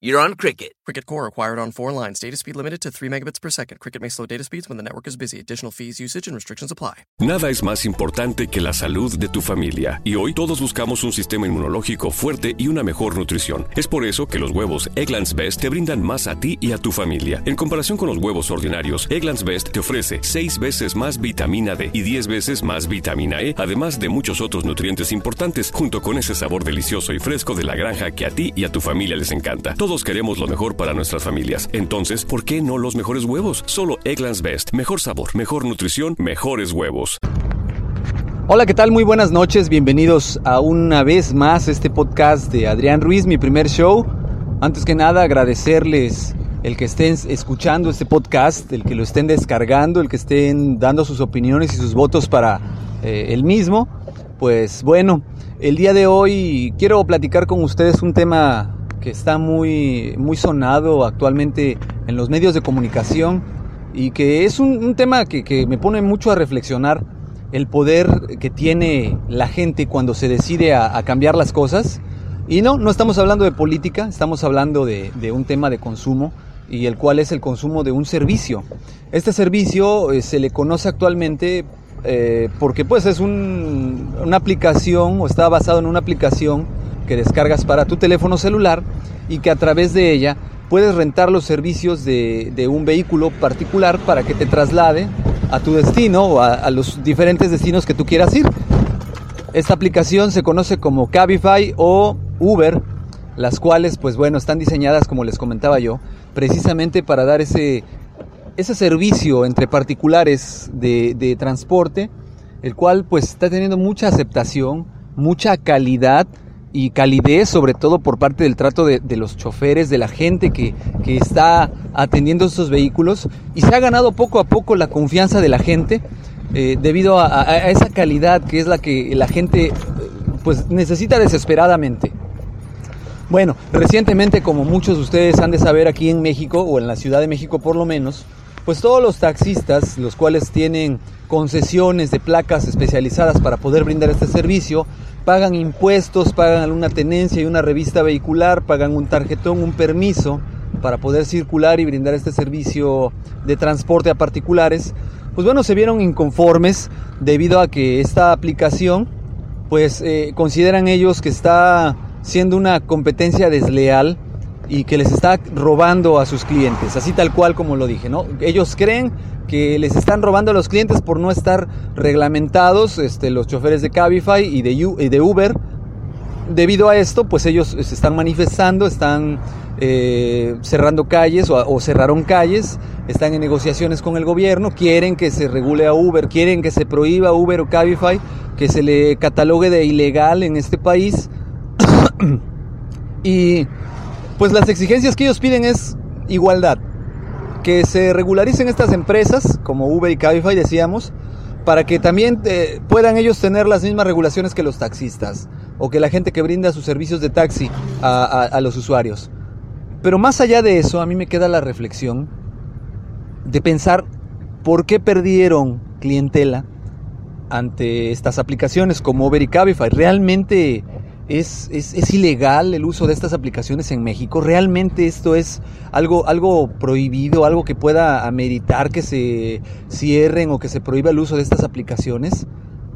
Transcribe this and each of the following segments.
You're on Cricket. Cricket Core acquired on four lines. Data speed limited to 3 megabits per second. Cricket may slow data speeds when the network is busy. Additional fees, usage, and restrictions apply. Nada es más importante que la salud de tu familia. Y hoy todos buscamos un sistema inmunológico fuerte y una mejor nutrición. Es por eso que los huevos Egglands Best te brindan más a ti y a tu familia. En comparación con los huevos ordinarios, Egglands Best te ofrece 6 veces más vitamina D y 10 veces más vitamina E, además de muchos otros nutrientes importantes, junto con ese sabor delicioso y fresco de la granja que a ti y a tu familia les encanta. Todos queremos lo mejor para nuestras familias. Entonces, ¿por qué no los mejores huevos? Solo Egglands Best. Mejor sabor, mejor nutrición, mejores huevos. Hola, ¿qué tal? Muy buenas noches. Bienvenidos a una vez más este podcast de Adrián Ruiz, mi primer show. Antes que nada, agradecerles el que estén escuchando este podcast, el que lo estén descargando, el que estén dando sus opiniones y sus votos para eh, el mismo. Pues bueno, el día de hoy quiero platicar con ustedes un tema que está muy, muy sonado actualmente en los medios de comunicación y que es un, un tema que, que me pone mucho a reflexionar el poder que tiene la gente cuando se decide a, a, cambiar las cosas. Y no, no estamos hablando de política, estamos hablando de, de, un tema de consumo y el cual es el consumo de un servicio. Este servicio eh, se le conoce actualmente eh, porque pues es un, una aplicación o está basado en una aplicación que descargas para tu teléfono celular y que a través de ella puedes rentar los servicios de, de un vehículo particular para que te traslade a tu destino o a, los diferentes destinos que tú quieras ir. Esta aplicación se conoce como Cabify o Uber, las cuales pues bueno están diseñadas como les comentaba yo, precisamente para dar ese, ese servicio entre particulares de, de transporte, el cual pues está teniendo mucha aceptación, mucha calidad y calidez, sobre todo por parte del trato de, los choferes, de la gente que, que, está atendiendo estos vehículos y se ha ganado poco a poco la confianza de la gente eh, debido a, a, esa calidad que es la que la gente pues necesita desesperadamente. Bueno, recientemente como muchos de ustedes han de saber aquí en México o en la Ciudad de México por lo menos, pues todos los taxistas, los cuales tienen concesiones de placas especializadas para poder brindar este servicio, pagan impuestos, pagan alguna tenencia y una revista vehicular, pagan un tarjetón, un permiso para poder circular y brindar este servicio de transporte a particulares, pues bueno, se vieron inconformes debido a que esta aplicación, pues eh, consideran ellos que está siendo una competencia desleal y que les está robando a sus clientes, así tal cual como lo dije, ¿no? Ellos creen que les están robando a los clientes por no estar reglamentados, este, los choferes de Cabify y de, y de Uber. Debido a esto, pues ellos se están manifestando, están eh, cerrando calles o, o, cerraron calles, están en negociaciones con el gobierno, quieren que se regule a Uber, quieren que se prohíba Uber o Cabify, que se le catalogue de ilegal en este país. y pues las exigencias que ellos piden es igualdad, que se regularicen estas empresas como Uber y Cabify decíamos, para que también eh, puedan ellos tener las mismas regulaciones que los taxistas o que la gente que brinda sus servicios de taxi a, los usuarios. Pero más allá de eso, a mí me queda la reflexión de pensar por qué perdieron clientela ante estas aplicaciones como Uber y Cabify. ¿Realmente es, es, es, ilegal el uso de estas aplicaciones en México? ¿Realmente esto es algo, algo prohibido, algo que pueda ameritar que se cierren o que se prohíba el uso de estas aplicaciones?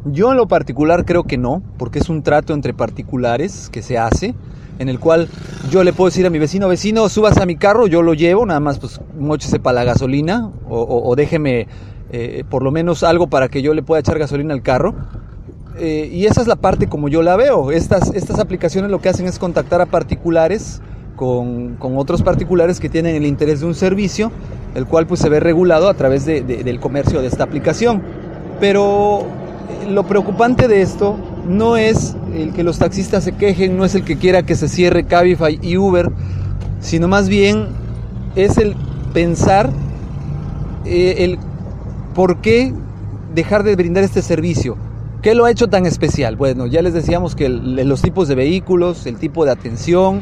Yo en lo particular creo que no, porque es un trato entre particulares que se hace, en el cual yo le puedo decir a mi vecino, vecino, subas a mi carro, yo lo llevo, nada más pues mochese para la gasolina o, déjeme eh, por lo menos algo para que yo le pueda echar gasolina al carro. Eh, y esa es la parte como yo la veo. Estas, estas aplicaciones lo que hacen es contactar a particulares con, con, otros particulares que tienen el interés de un servicio, el cual pues se ve regulado a través de, de, del comercio de esta aplicación. Pero lo preocupante de esto no es el que los taxistas se quejen, no es el que quiera que se cierre Cabify y Uber, sino más bien es el pensar eh, el por qué dejar de brindar este servicio. ¿Qué lo ha hecho tan especial? Bueno, ya les decíamos que los tipos de vehículos, el tipo de atención,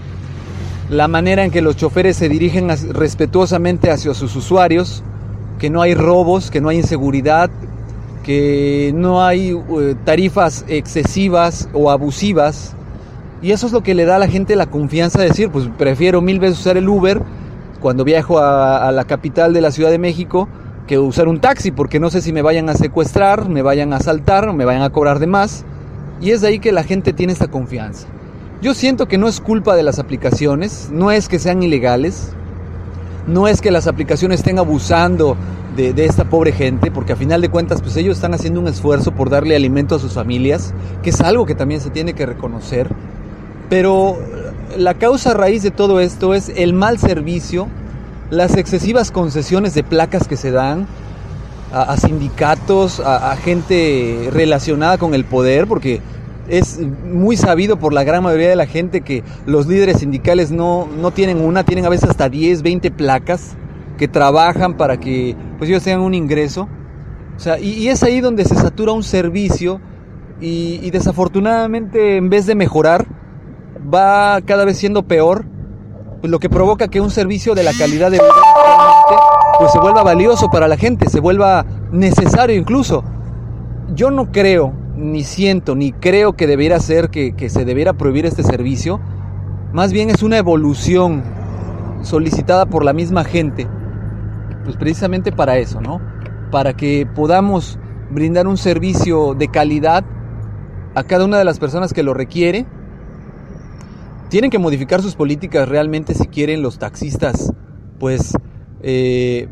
la manera en que los choferes se dirigen respetuosamente hacia sus usuarios, que no hay robos, que no hay inseguridad, que no hay uh, tarifas excesivas o abusivas. Y eso es lo que le da a la gente la confianza de decir, pues prefiero mil veces usar el Uber cuando viajo a la capital de la Ciudad de México que usar un taxi, porque no sé si me vayan a secuestrar, me vayan a asaltar, me vayan a cobrar de más. Y es de ahí que la gente tiene esta confianza. Yo siento que no es culpa de las aplicaciones, no es que sean ilegales, no es que las aplicaciones estén abusando de, de, esta pobre gente, porque a final de cuentas, pues ellos están haciendo un esfuerzo por darle alimento a sus familias, que es algo que también se tiene que reconocer. Pero la causa raíz de todo esto es el mal servicio, las excesivas concesiones de placas que se dan a, sindicatos, a, gente relacionada con el poder, porque es muy sabido por la gran mayoría de la gente que los líderes sindicales no, no tienen una, tienen a veces hasta 10, 20 placas que trabajan para que pues ellos tengan un ingreso. O sea, y, es ahí donde se satura un servicio y, desafortunadamente en vez de mejorar va cada vez siendo peor, pues lo que provoca que un servicio de la calidad de vida pues se vuelva valioso para la gente, se vuelva necesario incluso. Yo no creo ni siento, ni creo que debiera ser que, que, se debiera prohibir este servicio. Más bien es una evolución solicitada por la misma gente. Pues precisamente para eso, ¿no? Para que podamos brindar un servicio de calidad a cada una de las personas que lo requiere. Tienen que modificar sus políticas realmente si quieren los taxistas, pues, eh,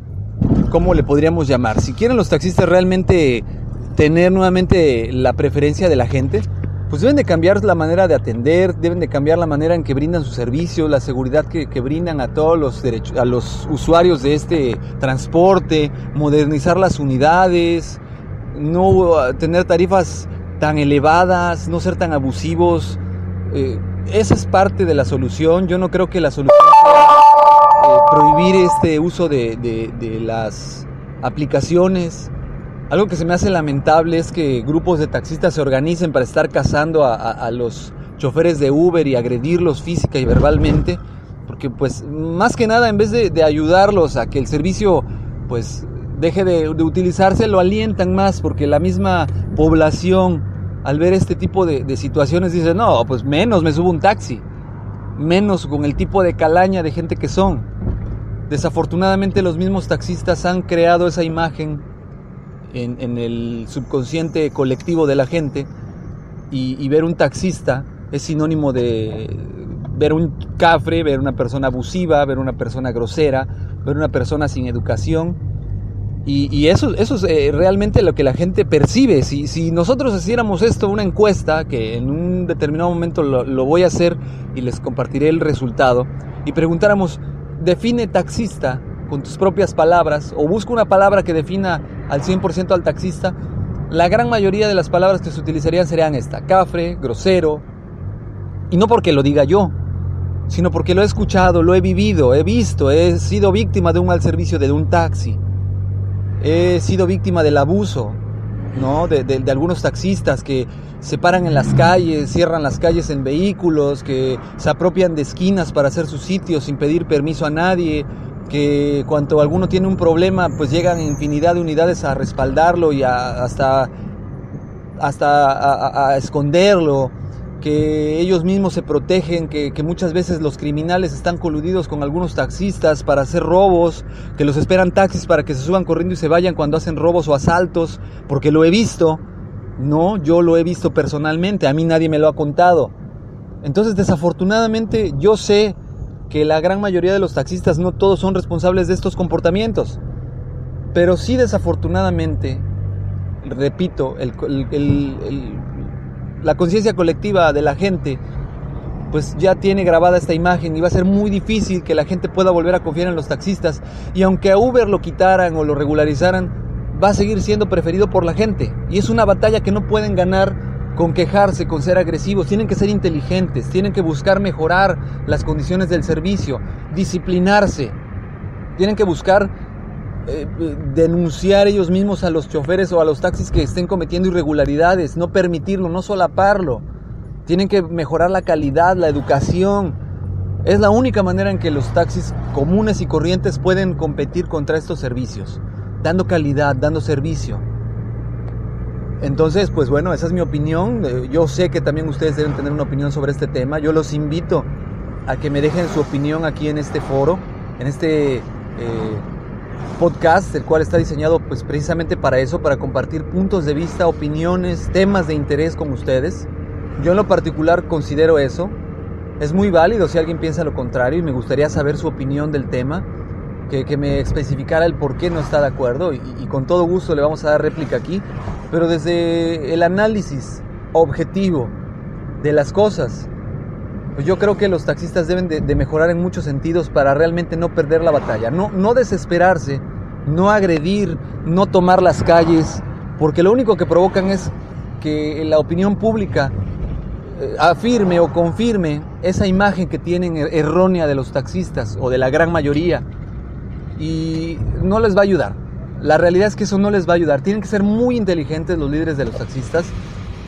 ¿cómo le podríamos llamar? Si quieren los taxistas realmente tener nuevamente la preferencia de la gente, pues deben de cambiar la manera de atender, deben de cambiar la manera en que brindan su servicio, la seguridad que, brindan a todos los derechos, a los usuarios de este transporte, modernizar las unidades, no tener tarifas tan elevadas, no ser tan abusivos. Eh, esa es parte de la solución. Yo no creo que la solución sea eh, prohibir este uso de, de, de las aplicaciones. Algo que se me hace lamentable es que grupos de taxistas se organicen para estar cazando a, a, los choferes de Uber y agredirlos física y verbalmente, porque pues más que nada en vez de, de ayudarlos a que el servicio pues deje de, de, utilizarse, lo alientan más, porque la misma población al ver este tipo de, de situaciones dice, no, pues menos me subo un taxi, menos con el tipo de calaña de gente que son. Desafortunadamente los mismos taxistas han creado esa imagen en, el subconsciente colectivo de la gente y, y, ver un taxista es sinónimo de ver un cafre, ver una persona abusiva, ver una persona grosera, ver una persona sin educación. Y, eso, eso es eh, realmente lo que la gente percibe. Si, si, nosotros hiciéramos esto, una encuesta, que en un determinado momento lo, lo voy a hacer y les compartiré el resultado, y preguntáramos, define taxista con tus propias palabras o busca una palabra que defina al 100% al taxista, la gran mayoría de las palabras que se utilizarían serían esta, cafre, grosero, y no porque lo diga yo, sino porque lo he escuchado, lo he vivido, he visto, he sido víctima de un mal servicio de un taxi, he sido víctima del abuso, ¿no? De, de, de, algunos taxistas que se paran en las calles, cierran las calles en vehículos, que se apropian de esquinas para hacer sus sitios sin pedir permiso a nadie, que cuando alguno tiene un problema, pues llegan infinidad de unidades a respaldarlo y a, hasta, hasta a, a, a, esconderlo, que ellos mismos se protegen, que, que, muchas veces los criminales están coludidos con algunos taxistas para hacer robos, que los esperan taxis para que se suban corriendo y se vayan cuando hacen robos o asaltos, porque lo he visto, no, yo lo he visto personalmente, a mí nadie me lo ha contado. Entonces, desafortunadamente, yo sé que la gran mayoría de los taxistas no todos son responsables de estos comportamientos. Pero sí desafortunadamente, repito, la conciencia colectiva de la gente pues ya tiene grabada esta imagen y va a ser muy difícil que la gente pueda volver a confiar en los taxistas. Y aunque a Uber lo quitaran o lo regularizaran, va a seguir siendo preferido por la gente. Y es una batalla que no pueden ganar con quejarse, con ser agresivos, tienen que ser inteligentes, tienen que buscar mejorar las condiciones del servicio, disciplinarse, tienen que buscar eh, denunciar ellos mismos a los choferes o a los taxis que estén cometiendo irregularidades, no permitirlo, no solaparlo. Tienen que mejorar la calidad, la educación. Es la única manera en que los taxis comunes y corrientes pueden competir contra estos servicios, dando calidad, dando servicio. Entonces, pues bueno, esa es mi opinión. Eh, yo sé que también ustedes deben tener una opinión sobre este tema. Yo los invito a que me dejen su opinión aquí en este foro, en este eh, podcast, el cual está diseñado pues precisamente para eso, para compartir puntos de vista, opiniones, temas de interés con ustedes. Yo en lo particular considero eso. Es muy válido si alguien piensa lo contrario y me gustaría saber su opinión del tema, que, me especificara el por qué no está de acuerdo y, con todo gusto le vamos a dar réplica aquí, pero desde el análisis objetivo de las cosas, pues yo creo que los taxistas deben de, mejorar en muchos sentidos para realmente no perder la batalla, no, no desesperarse, no agredir, no tomar las calles, porque lo único que provocan es que la opinión pública eh, afirme o confirme esa imagen que tienen er-, errónea de los taxistas o de la gran mayoría y no les va a ayudar. La realidad es que eso no les va a ayudar. Tienen que ser muy inteligentes los líderes de los taxistas.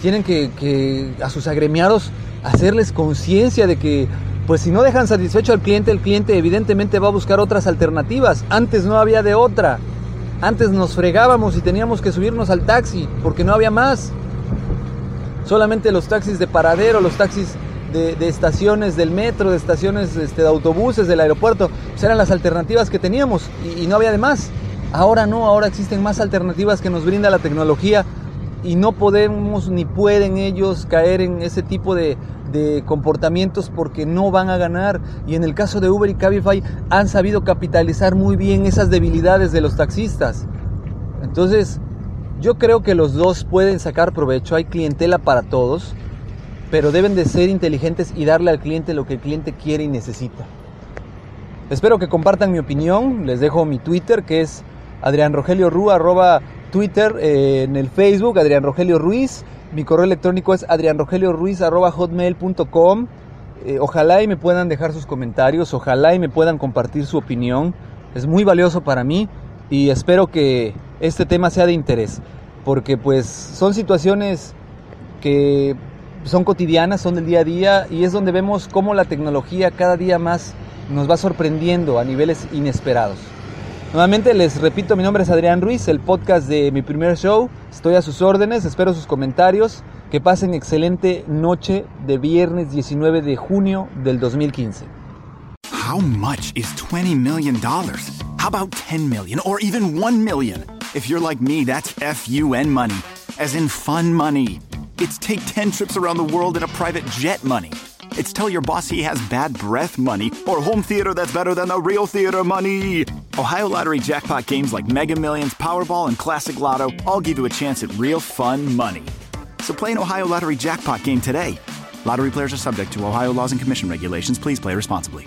Tienen que, a sus agremiados hacerles conciencia de que pues si no dejan satisfecho al cliente, el cliente evidentemente va a buscar otras alternativas. Antes no había de otra. Antes nos fregábamos y teníamos que subirnos al taxi porque no había más. Solamente los taxis de paradero, los taxis de, estaciones del metro, de estaciones este, de autobuses, del aeropuerto, pues eran las alternativas que teníamos y, no había de más. Ahora no, ahora existen más alternativas que nos brinda la tecnología y no podemos ni pueden ellos caer en ese tipo de, de, comportamientos porque no van a ganar. Y en el caso de Uber y Cabify han sabido capitalizar muy bien esas debilidades de los taxistas. Entonces, yo creo que los dos pueden sacar provecho, hay clientela para todos, pero deben de ser inteligentes y darle al cliente lo que el cliente quiere y necesita. Espero que compartan mi opinión, les dejo mi Twitter que es Adrián Rogelio arroba Twitter, eh, en el Facebook Adrián Rogelio Ruiz, mi correo electrónico es adrianrogelioruiz arroba hotmail.com. Eh, ojalá y me puedan dejar sus comentarios, ojalá y me puedan compartir su opinión, es muy valioso para mí y espero que este tema sea de interés, porque pues son situaciones que son cotidianas, son del día a día y es donde vemos cómo la tecnología cada día más nos va sorprendiendo a niveles inesperados. Nuevamente les repito, mi nombre es Adrián Ruiz, el podcast de mi primer show. Estoy a sus órdenes, espero sus comentarios. Que pasen excelente noche de viernes 19 de junio del 2015. How much is 20 million dollars? How about 10 million or even 1 million? If you're like me, that's FUN money, as in fun money. It's take 10 trips around the world in a private jet money. It's tell your boss he has bad breath money or home theater that's better than the real theater money. Ohio Lottery jackpot games like Mega Millions, Powerball, and Classic Lotto all give you a chance at real fun money. So play an Ohio Lottery jackpot game today. Lottery players are subject to Ohio laws and commission regulations. Please play responsibly.